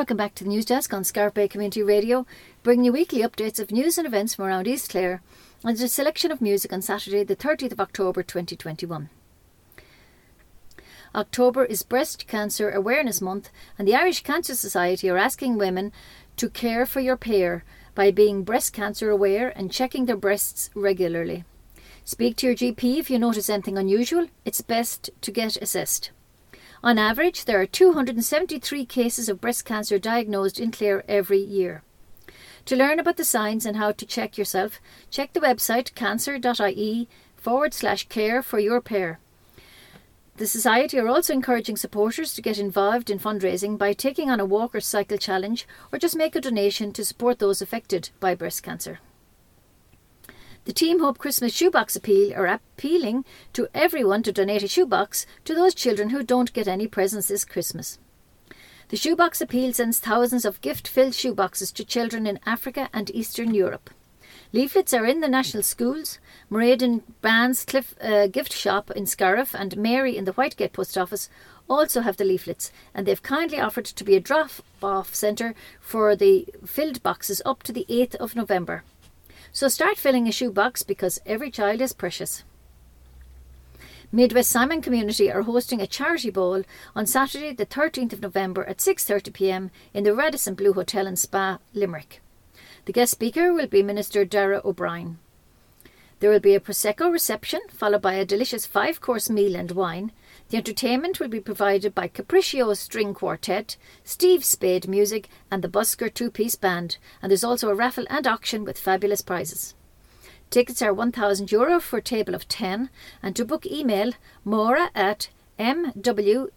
Welcome back to the News Desk on Scariff Bay Community Radio, bringing you weekly updates of news and events from around East Clare and a selection of music on Saturday, the 30th of October 2021. October is Breast Cancer Awareness Month, and the Irish Cancer Society are asking women to care for your pair by being breast cancer aware and checking their breasts regularly. Speak to your GP if you notice anything unusual. It's best to get assessed. On average, there are 273 cases of breast cancer diagnosed in Clare every year. To learn about the signs and how to check yourself, check the website cancer.ie forward slash care for your pair. The Society are also encouraging supporters to get involved in fundraising by taking on a walk or cycle challenge or just make a donation to support those affected by breast cancer. The Team Hope Christmas Shoebox Appeal are appealing to everyone to donate a shoebox to those children who don't get any presents this Christmas. The Shoebox Appeal sends thousands of gift filled shoeboxes to children in Africa and Eastern Europe. Leaflets are in the national schools. Moradin Band's Cliff uh, gift shop in Scariff and Mary in the Whitegate post office also have the leaflets, and they've kindly offered to be a drop off centre for the filled boxes up to the 8th of November. So start filling a shoebox because every child is precious. Midwest Simon Community are hosting a charity ball on Saturday the 13th of November at 6:30 p.m. in the Radisson Blu Hotel and Spa, Limerick. The guest speaker will be Minister Darragh O'Brien. There will be a prosecco reception followed by a delicious five-course meal and wine, the entertainment will be provided by Capriccio String Quartet, Steve Spade Music, and the Busker two piece band, and there's also a raffle and auction with fabulous prizes. Tickets are €1,000 Euro for a table of 10, and to book email mora at mwsimon.ie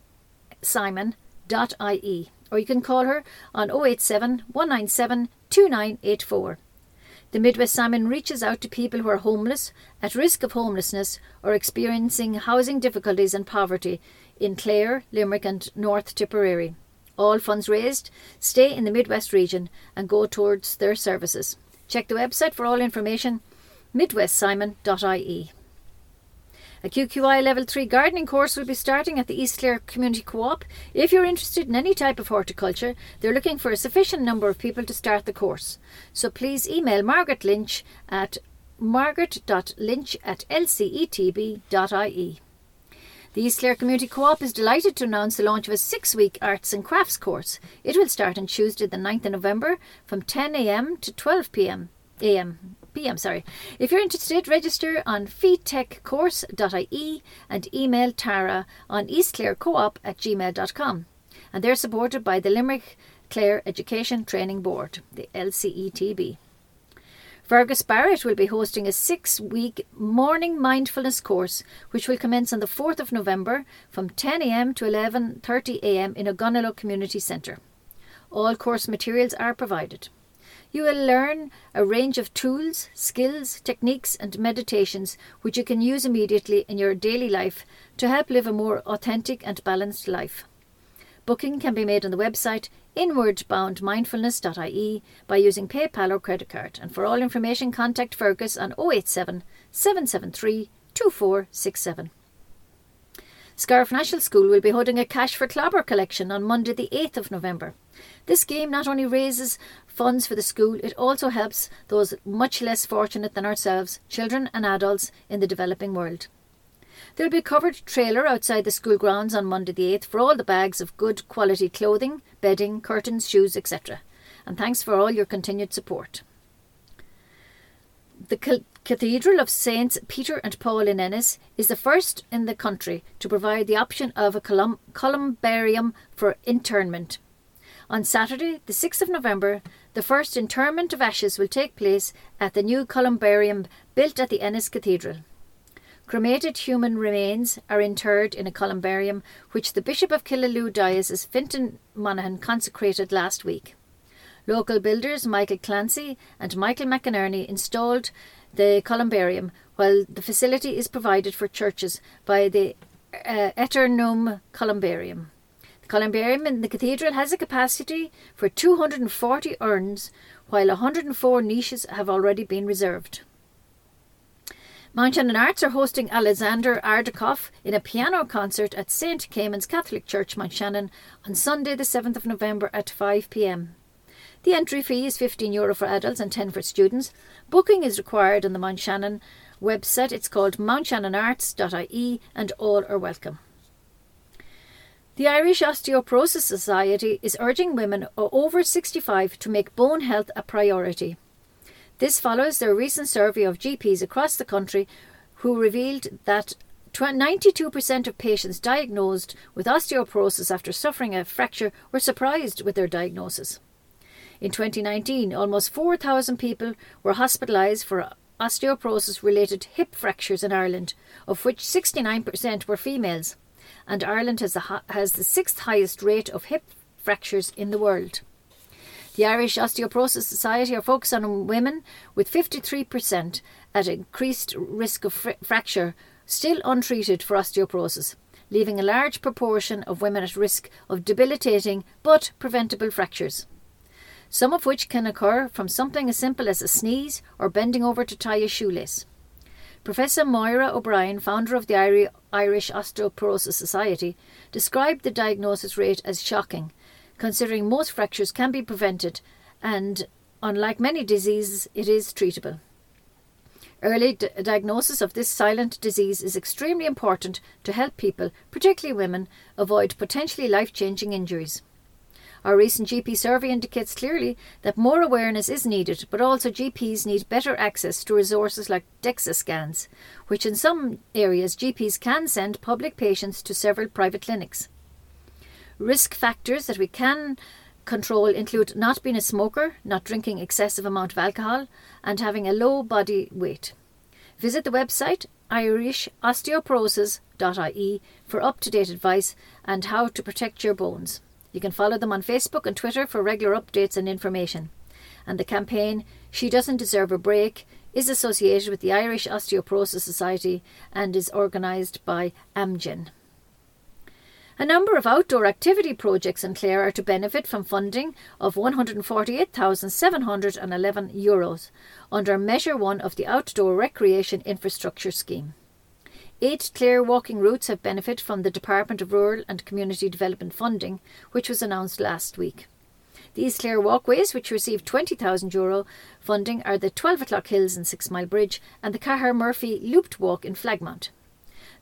or you can call her on 087 197 2984. The Midwest Simon reaches out to people who are homeless, at risk of homelessness, or experiencing housing difficulties and poverty in Clare, Limerick, and North Tipperary. All funds raised stay in the Midwest region and go towards their services. Check the website for all information midwestsimon.ie. A QQI Level 3 gardening course will be starting at the East Clare Community Co-op. If you're interested in any type of horticulture, they're looking for a sufficient number of people to start the course. So please email Margaret Lynch at margaret.lynch at lcetb.ie. The East Clare Community Co-op is delighted to announce the launch of a six-week arts and crafts course. It will start on Tuesday the 9th of November from 10am to 12pm am p.m. Sorry. If you're interested, register on feedtechcourse.ie and email Tara on eastclarecoop at gmail.com. And they're supported by the Limerick Clare Education Training Board, the LCETB. Fergus Barrett will be hosting a six week morning mindfulness course which will commence on the 4th of November from 10am to 11.30am in Ogonnelloe Community Centre. All course materials are provided. You will learn a range of tools, skills, techniques, and meditations which you can use immediately in your daily life to help live a more authentic and balanced life. Booking can be made on the website inwardboundmindfulness.ie by using PayPal or credit card. And for all information, contact Fergus on 087 773 2467. Scariff National School will be holding a Cash for Clobber collection on Monday, the 8th of November. This scheme not only raises funds for the school, it also helps those much less fortunate than ourselves, children and adults in the developing world. There will be a covered trailer outside the school grounds on Monday the 8th for all the bags of good quality clothing, bedding, curtains, shoes, etc. And thanks for all your continued support. The Cathedral of Saints Peter and Paul in Ennis is the first in the country to provide the option of a colum- columbarium for interment. On Saturday, the 6th of November, the first interment of ashes will take place at the new columbarium built at the Ennis Cathedral. Cremated human remains are interred in a columbarium which the Bishop of Killaloe Diocese Fintan Monaghan consecrated last week. Local builders Michael Clancy and Michael McInerney installed the columbarium, while the facility is provided for churches by the uh, Eternum Columbarium. The columbarium in the cathedral has a capacity for 240 urns, while 104 niches have already been reserved. Mount Shannon Arts are hosting Alexander Ardakov in a piano concert at St. Caimin's Catholic Church, Mount Shannon, on Sunday, the 7th of November at 5 pm. The entry fee is €15 Euro for adults and 10 for students. Booking is required on the Mount Shannon website. It's called mountshannonarts.ie and all are welcome. The Irish Osteoporosis Society is urging women over 65 to make bone health a priority. This follows their recent survey of GPs across the country who revealed that 92% of patients diagnosed with osteoporosis after suffering a fracture were surprised with their diagnosis. In 2019, almost 4,000 people were hospitalised for osteoporosis related hip fractures in Ireland, of which 69% were females, and Ireland has the, has the sixth highest rate of hip fractures in the world. The Irish Osteoporosis Society are focused on women with 53% at increased risk of fr- fracture still untreated for osteoporosis, leaving a large proportion of women at risk of debilitating but preventable fractures. Some of which can occur from something as simple as a sneeze or bending over to tie a shoelace. Professor Moira O'Brien, founder of the Irish Osteoporosis Society, described the diagnosis rate as shocking considering most fractures can be prevented and, unlike many diseases, it is treatable. Early d- diagnosis of this silent disease is extremely important to help people, particularly women, avoid potentially life changing injuries. Our recent GP survey indicates clearly that more awareness is needed, but also GPs need better access to resources like DEXA scans, which in some areas GPs can send public patients to several private clinics. Risk factors that we can control include not being a smoker, not drinking excessive amount of alcohol, and having a low body weight. Visit the website irishosteoporosis.ie for up-to-date advice and how to protect your bones. You can follow them on Facebook and Twitter for regular updates and information. And the campaign She Doesn't Deserve a Break is associated with the Irish Osteoporosis Society and is organised by Amgen. A number of outdoor activity projects in Clare are to benefit from funding of €148,711 Euros under Measure 1 of the Outdoor Recreation Infrastructure Scheme. Eight clear walking routes have benefited from the Department of Rural and Community Development funding, which was announced last week. These clear walkways, which received €20,000 funding, are the 12 o'clock hills in Six Mile Bridge and the Cahir Murphy Looped Walk in Flagmount.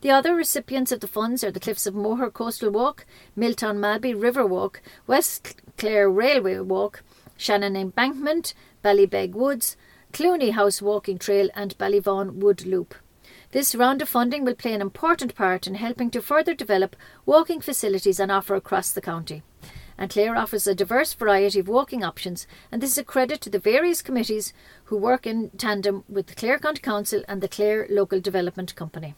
The other recipients of the funds are the Cliffs of Moher Coastal Walk, Miltown Malbay River Walk, West Clare Railway Walk, Shannon Embankment, Ballybeg Woods, Clooney House Walking Trail, and Ballyvaughan Wood Loop. This round of funding will play an important part in helping to further develop walking facilities on offer across the county. And Clare offers a diverse variety of walking options, and this is a credit to the various committees who work in tandem with the Clare County Council and the Clare Local Development Company.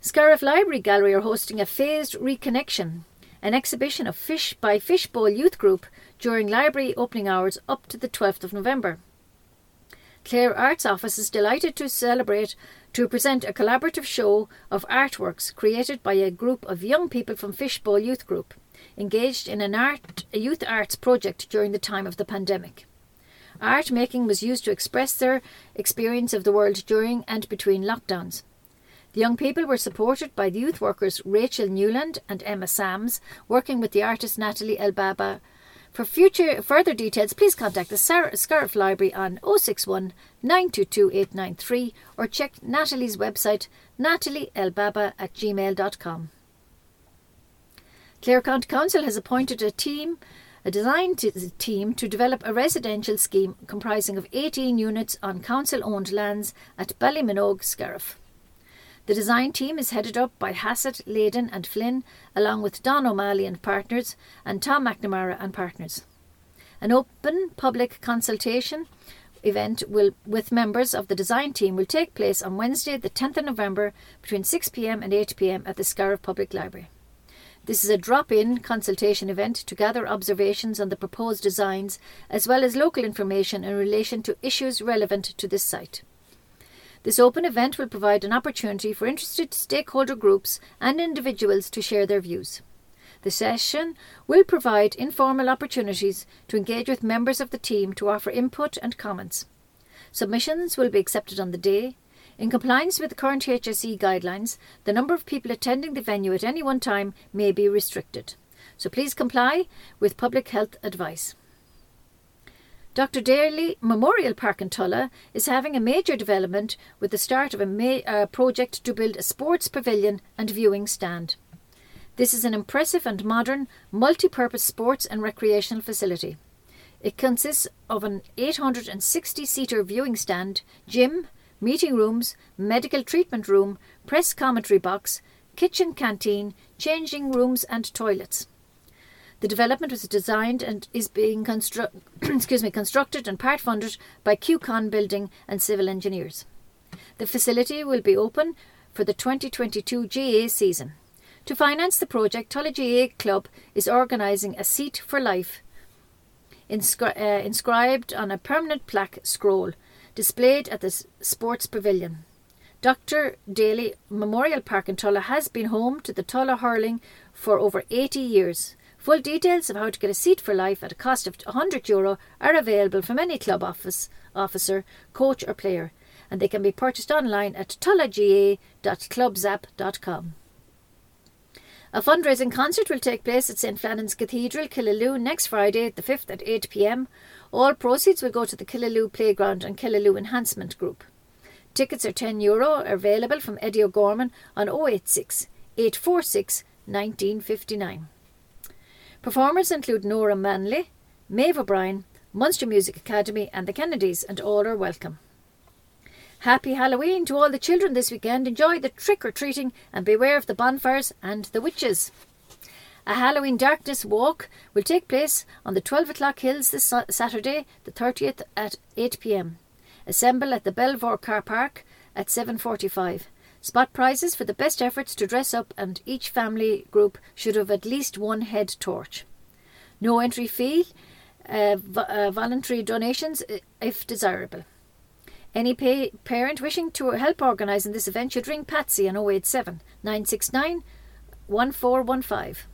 Scariff Library Gallery are hosting a phased reconnection, an exhibition of Fish by Fishbowl Youth Group during library opening hours up to the 12th of November. Clare Arts Office is delighted to celebrate to present a collaborative show of artworks created by a group of young people from Fishbowl Youth Group, engaged in an art a youth arts project during the time of the pandemic. Art making was used to express their experience of the world during and between lockdowns. The young people were supported by the youth workers Rachel Newland and Emma Sams, working with the artist Natalie Elbaba. For future further details, please contact the Scariff Library on 061 922 893 or check Natalie's website natalieelbaba at gmail.com. Clare County Council has appointed a team a design team to develop a residential scheme comprising of 18 units on council owned lands at Ballyminogue, Scariff. The design team is headed up by Hassett, Leyden and Flynn, along with Don O'Malley and partners and Tom McNamara and partners. An open public consultation event will, with members of the design team will take place on Wednesday, the 10th of November, between 6 pm and 8 pm at the Scariff Public Library. This is a drop in consultation event to gather observations on the proposed designs as well as local information in relation to issues relevant to this site. This open event will provide an opportunity for interested stakeholder groups and individuals to share their views. The session will provide informal opportunities to engage with members of the team to offer input and comments. Submissions will be accepted on the day. In compliance with the current HSE guidelines, the number of people attending the venue at any one time may be restricted. So please comply with public health advice. Dr. Daly Memorial Park in Tulla is having a major development with the start of a ma- uh, project to build a sports pavilion and viewing stand. This is an impressive and modern multi purpose sports and recreational facility. It consists of an 860 seater viewing stand, gym, meeting rooms, medical treatment room, press commentary box, kitchen canteen, changing rooms, and toilets. The development was designed and is being constru- excuse me, constructed and part funded by QCon Building and Civil Engineers. The facility will be open for the 2022 GA season. To finance the project, Tulla GAA Club is organising a Seat for Life inscri- uh, inscribed on a permanent plaque scroll displayed at the Sports Pavilion. Dr. Daly Memorial Park in Tulla has been home to the Tulla hurling for over 80 years. Full details of how to get a seat for life at a cost of €100 Euro are available from any club office, officer, coach, or player, and they can be purchased online at tullaga.clubzap.com. A fundraising concert will take place at St Flannan's Cathedral, Killaloe, next Friday, the 5th at 8 pm. All proceeds will go to the Killaloe Playground and Killaloe Enhancement Group. Tickets are €10 Euro, available from Eddie O'Gorman on 086 846 1959. Performers include Nora Manley, Maeve O'Brien, Munster Music Academy, and the Kennedys, and all are welcome. Happy Halloween to all the children this weekend. Enjoy the trick or treating and beware of the bonfires and the witches. A Halloween darkness walk will take place on the 12 o'clock hills this Saturday, the 30th at 8 pm. Assemble at the Belvoir Car Park at 7:45. Spot prizes for the best efforts to dress up, and each family group should have at least one head torch. No entry fee, uh, uh, voluntary donations if desirable. Any parent wishing to help organise in this event should ring Patsy on 087 969 1415.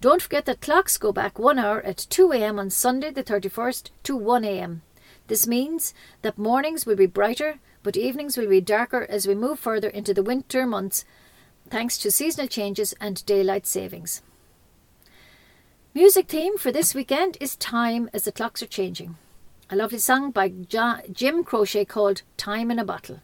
Don't forget that clocks go back one hour at 2am on Sunday the 31st to 1am. This means that mornings will be brighter, but evenings will be darker as we move further into the winter months thanks to seasonal changes and daylight savings. Music theme for this weekend is Time as the clocks are changing. A lovely song by Jim Croce called Time in a Bottle.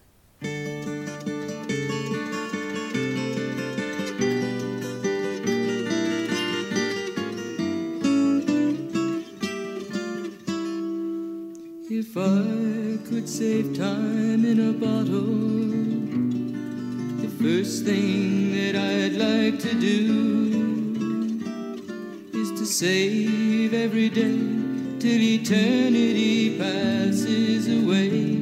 If I could save time in a bottle, the first thing that I'd like to do is to save every day till eternity passes away,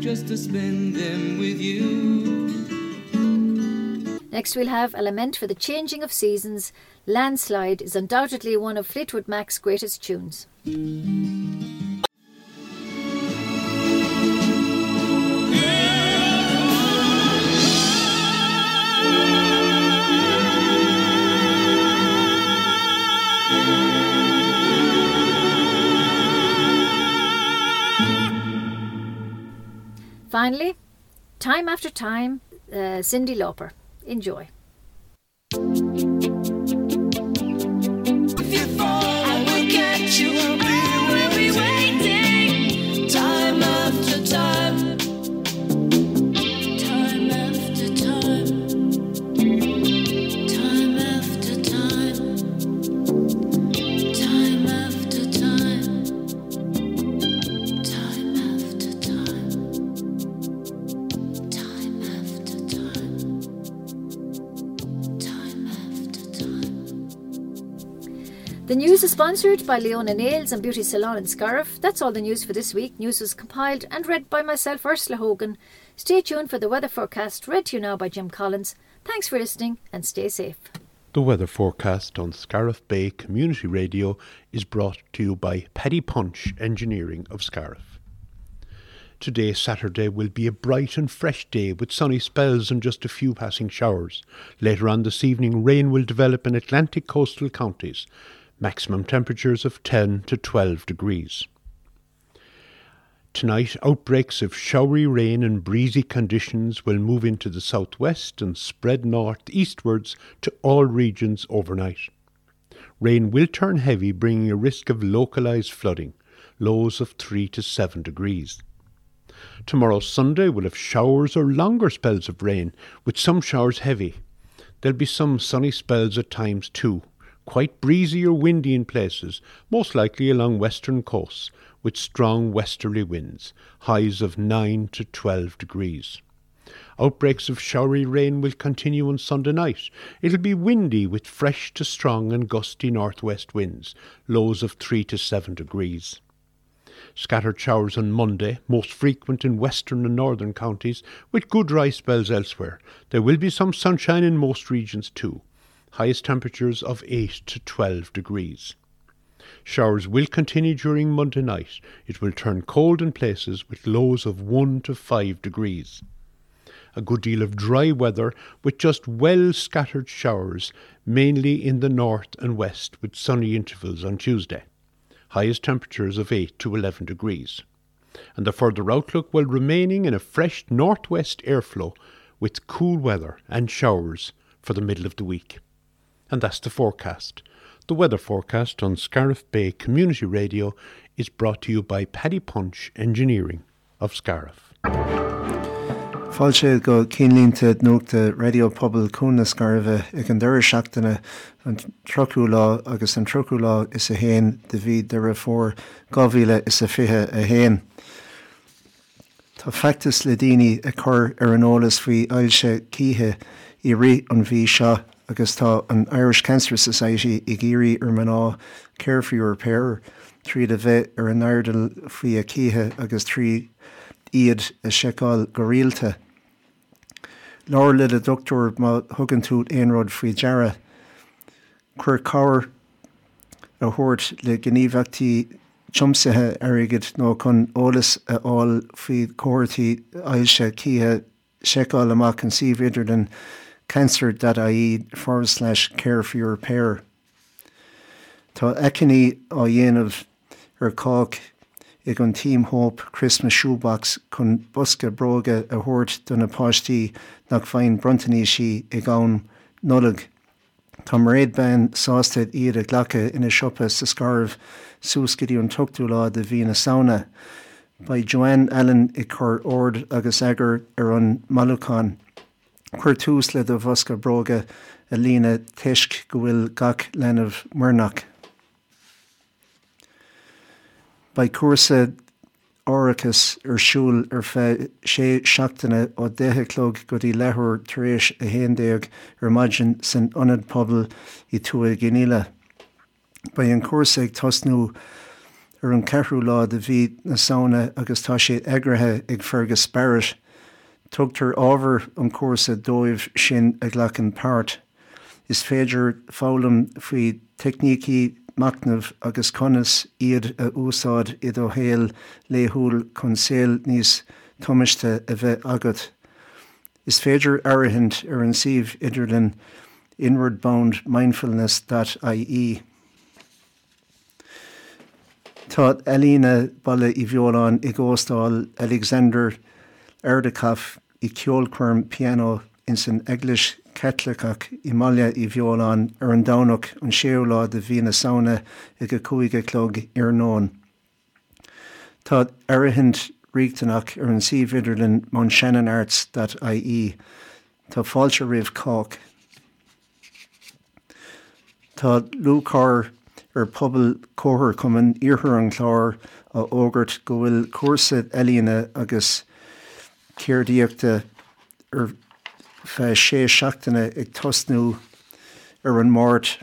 just to spend them with you. Next, we'll have a lament for the changing of seasons. Landslide is undoubtedly one of Fleetwood Mac's greatest tunes. Finally, time after time, uh, Cyndi Lauper. Enjoy. Sponsored by Leona Nails and Beauty Salon in Scariff. That's all the news for this week. News was compiled and read by myself, Ursula Hogan. Stay tuned for the weather forecast, read to you now by Jim Collins. Thanks for listening and stay safe. The weather forecast on Scariff Bay Community Radio is brought to you by Paddy Punch Engineering of Scariff. Today, Saturday, will be a bright and fresh day with sunny spells and just a few passing showers. Later on this evening, rain will develop in Atlantic coastal counties maximum temperatures of 10 to 12 degrees. Tonight, outbreaks of showery rain and breezy conditions will move into the southwest and spread north eastwards to all regions overnight. Rain will turn heavy, bringing a risk of localised flooding, lows of 3 to 7 degrees. Tomorrow, Sunday, will have showers or longer spells of rain, with some showers heavy. There'll be some sunny spells at times too, quite breezy or windy in places, most likely along western coasts, with strong westerly winds, highs of 9 to 12 degrees. Outbreaks of showery rain will continue on Sunday night. It'll be windy with fresh to strong and gusty northwest winds, lows of 3 to 7 degrees. Scattered showers on Monday, most frequent in western and northern counties, with good dry spells elsewhere. There will be some sunshine in most regions too. Highest temperatures of 8 to 12 degrees. Showers will continue during Monday night. It will turn cold in places with lows of 1 to 5 degrees. A good deal of dry weather with just well scattered showers, mainly in the north and west, with sunny intervals on Tuesday. Highest temperatures of 8 to 11 degrees. And the further outlook while remaining in a fresh northwest airflow with cool weather and showers for the middle of the week. And that's the forecast. The weather forecast on Scariff Bay Community Radio is brought to you by Paddy Punch Engineering of Scariff. Fáil sé go cínlínta nuachta radiopobal cúna scarveh ag an deir seachtainna an troú lá agus an troú lá is a héin de bhí de a fór gohíle is a fithe a héin. Tá fetas le daine a chur ar an ólas faoi ailse cíthe i ri an bhí seo agus tá an Irish Cancer Society i ggéirí ar man ná ceirfiú repéir tríad a bheith ar an airdal faoi a cíthe agus trí iad a seáil go rialta. Láir le a doctor má thugann tú éonrád faoi deara, chuir cáir a thuirt le gníomhachttaí chumsathe airigid nó chun ólas aáil faoi cóirtaí ailse cíthe seáil amach an sih idir den cancer.ie forward slash care for your repair. Tá ecení á dhéanamh arách ag an Team Hope Christmas shoebox chun busca broga a thuirt don napáistí nach féin brontaní si gán nolag. Tá mar réad ben sástead iad a ghlacha ina siopa sa scarh súscaí an tuchtú de bhí na saona, Ba Joanne Allen i chur ord agus agur ar an Malúán. Chuir túús le do bhosca broga a lína teisc go bhfuil gach lenah murnach. Ba cuasa árachas arsúl ar fé sé seachtainna ó déthelog go dtí lethir taréis a héandéag ar maidjin san onad pobl i tú a gníile. Ba an cuasa ag tosnú ar an cehrú lá de bhí na saona agus tá sé agrathe ag fergus spiris, tugtar ábhar um, an cuasa dóibh sin ag lechan páirt. Is féidir fálam faoi techníí macnamh agus conas iad a úsáid iad ó héal léthúil chuncéal níos toimiiste a bheith agat. Is féidir airithint ar an sih idirlinn inward bound mindfulness.ie. Tá Elína balle i bheolán i ggóstáil Alexander Erdekaf i ceolcuirm piano in san Eglis Cathlicach i maiile i bheolán ar an danach an séolá de bhí na saona ag go cuaige clog ar nóin. Tá airihint riachtanach ar an sividirlinn man Shannonarts.ie Tá fáilte rihách. Tá lúcár ar pobl cóthir cum an iorthar an chlár a ógurt go bhfuil cuasa eíine agus céirdíochta ar er fe sé seachtainna ag tosnú ar er an mórt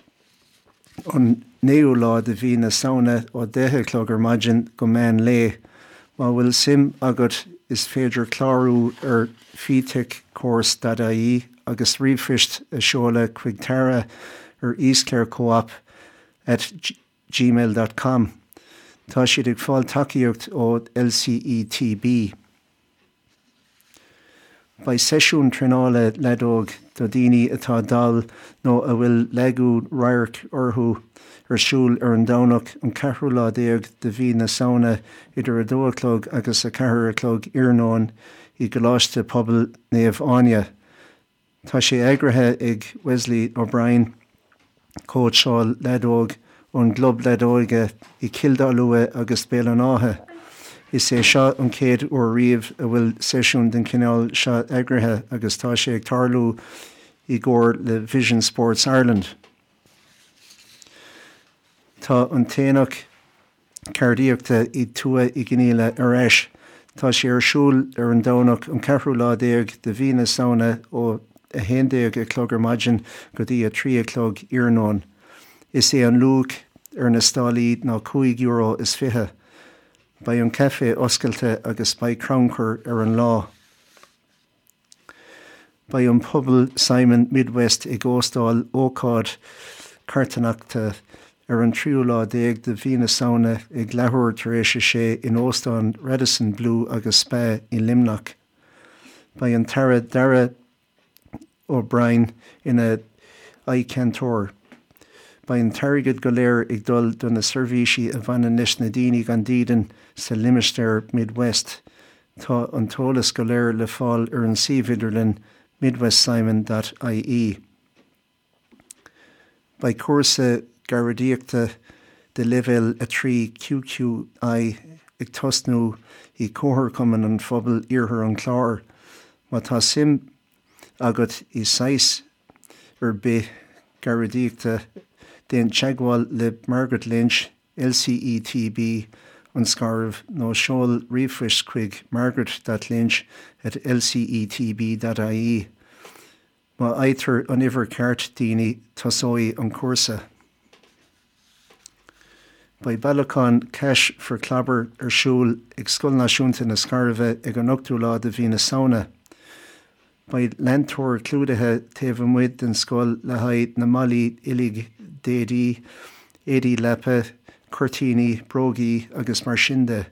an néú lá de bhí na saona ó déthelog ar maidjin go mén lé, má bhfuil sim agat is féidir chlárú ar fitic cós dadaí agus a seola chuig tara ar íscéir coop at gmail.com. Tá siad ag fáil takeíocht ó LCETB. Ba seisiún trinála ledóg do daoine atá dal nó a bhfuil leú rairc orthú arsúil ar an danach an cehrú ládéag de bhí na saona idir a dóclog agus a ceirlog iarnáin i goláiste pobl néomh aine. Tá sé agrathe ag Wesley O'Brien cód seáil ledóg ón glob ledóige i kildá lua agus spé an áthe. Is sé seo an céad ó riomh a bhfuil séisiún den cinál se agrathe agus tá sé ag tarlú i ggóir le Vision Sports Ireland. Tá an téanaach cardíochta i tua i gníile ar éis. Tá sé arsúl ar an dánach an cehrú ládéag de bhína saona ó a héndéag a clogur maidin go dtí a trílog iarnáin. Is é an lúg ar na stálíd ná 2 euro is fithe. Ba an cefe oscailte agus ba crochar ar an lá. Ba an pobl Simon Midwest i ggóstáil ócád cartanachta ar an triú lá déag de hína saona ag lethúir taréis sé in Óstáin Redison Blue agus spé i limnach. Ba an tara dare ó Brian ina aicentóir. Ba an tarigad go léir ag dul don na servíisi a bhana níos na daine gan dían sa Limerister Midwest. Tá an tólas go léir le fáil ar an sividirlin midwestsimon.ie. Ba cuasa garadíochta de level a trí QQI ag tosnú i cóthir cuman an fphobal iorthar an chlár, má tá sim agat i 6 ar be garadíochta den teagháil le Margaret Lynch, LCETB an scarh nó seol rifris chuig Margaret dat Lynch at lcetb.ie. Má éitar an ihar ceart daoine tasóí an cuasa. Ba bailachán ceis for clabbar arsúl ag scoilnáisiúnta na scarveh ag an 8ú lá a bhí na saona. Ba lentóir clúdathe taobh muid den scoil le na malí ilig dédí, édí lepe, chuirtíí, brogaí agus mar sinnde,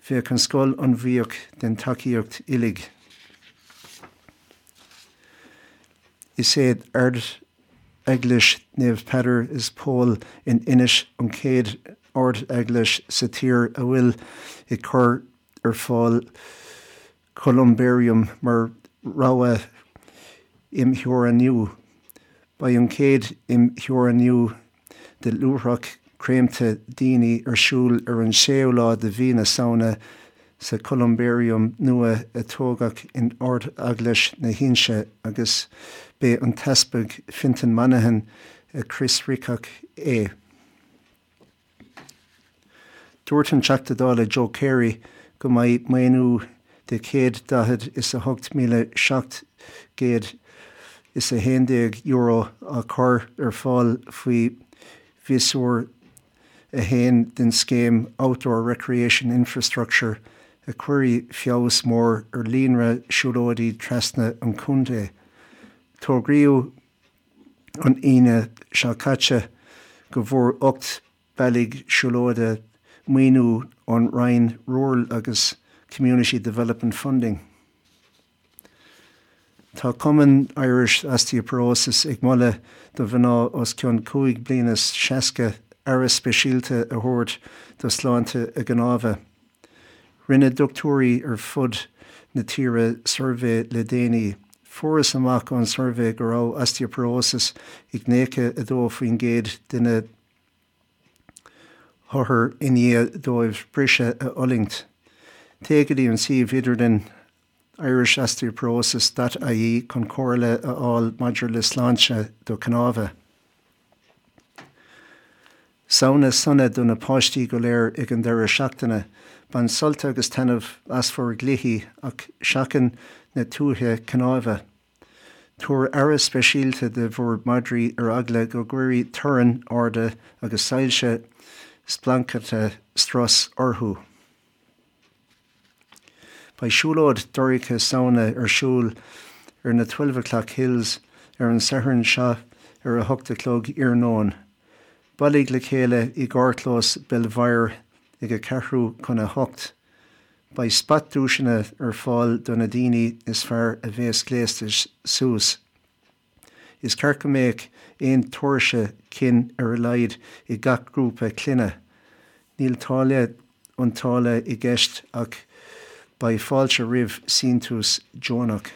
fé an scóil an bhíoch den takeíocht ilig. Is séad ard eglis neh peder is pól in inis an céad ord eglis sa tír a bhfuil i chur ar fáil Columbarium mar ráha im thuúr aniu. Ba an céad im thuúr aniu de luúthach créimte daoine arsúl ar an séolá de bhína saona sa Columbarium nua atógach in ord aglas na híse agus bé an tespeg fintan manahan a Chris Riach é. Dúirt an teachtadála Joe Carey go maiid méú de céad dahad is a 8 míle 6 géad is a héndéag euro a chur ar fáil faoi visúir a héin den scéim Outdoor Recreation Infrastructure a cuirí fios mór ar líonra siúlódí trasna an chundé. Tógriú an ine seáte go bhór 8 baillig siúlóide muoú an Ryan Rural agus Community Development Funding. Tá Common Irish Osteoporosis ag mala do bhanná os ceann cuaig blianas seaca ar speisialte a thuirt do sláinte a gnábhe. Rinne doctorí ar fud na tíre survé le déine. Furas amach an survé go rá osteoporosis ag néce a dó faoin géad duine thuthair iní dóibh brise a olingt. Tégadí an si viidir den Irish osteoporosis dat aí chun choirle aáil Maidir le sláánse do canábhe. Saona sanna don na páistí go léir ag an deire seachtainna, ban solta agus tanmh as for glihí ach seacan na túthe canábhe. Túair ara speisialte de bhór Madrií ar agla go gcuirí turan áda agus sailse splancate stras orthú. Ba siúlóid doricha saona arsúl ar na 12 Hills ar an sahann seo ar a hotalog ar nóin. Balig le chéile i gáirlós Belmhair ag go cehrú chun a hocht. Ba spatúisina ar fáil donna daine is fear a bhés léistes sús. Is cecha méid éon tuairse cin ar leid i gach grúpa cluine. Níl táile antála i gceist ach ba fáilte rih sínús Jonach.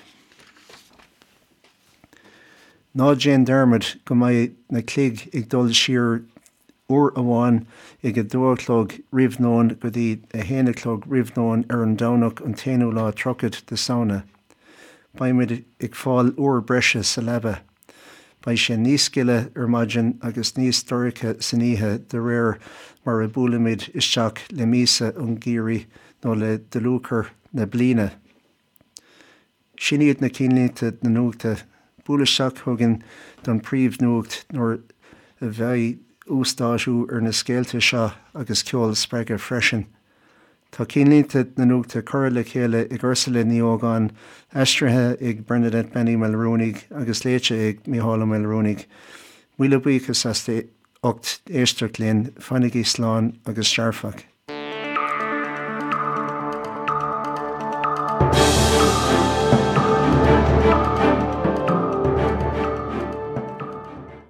Ná Jane Dermid go maiid na clig ag dul siir uair amháin ag go dúlog rihnáin go dtí a héanalog rihnáin ar an danach an téanú lá trocad de saona. Baimid ag fáil uair breise sa lebe. Bei sé níosciile ar maidin agus níos storicha saníthe de réir mar a búlamid isteach le mísa an géirí nó le delúchar na blina. Sinad na cínlínta na nóta bula seach thugan don príomh nuacht nóair a bheith ústáisiú ar na scéalte seo agus ceol spreige freisin. Tá cínlínta na nuachta chur le chéile i ggursa le níogáin eistrathe ag Bernadette Benny Melrónig agus léite ag míála Melrónig. Muile buchas as 8 éisteach líon fannig í sláán agus searfach.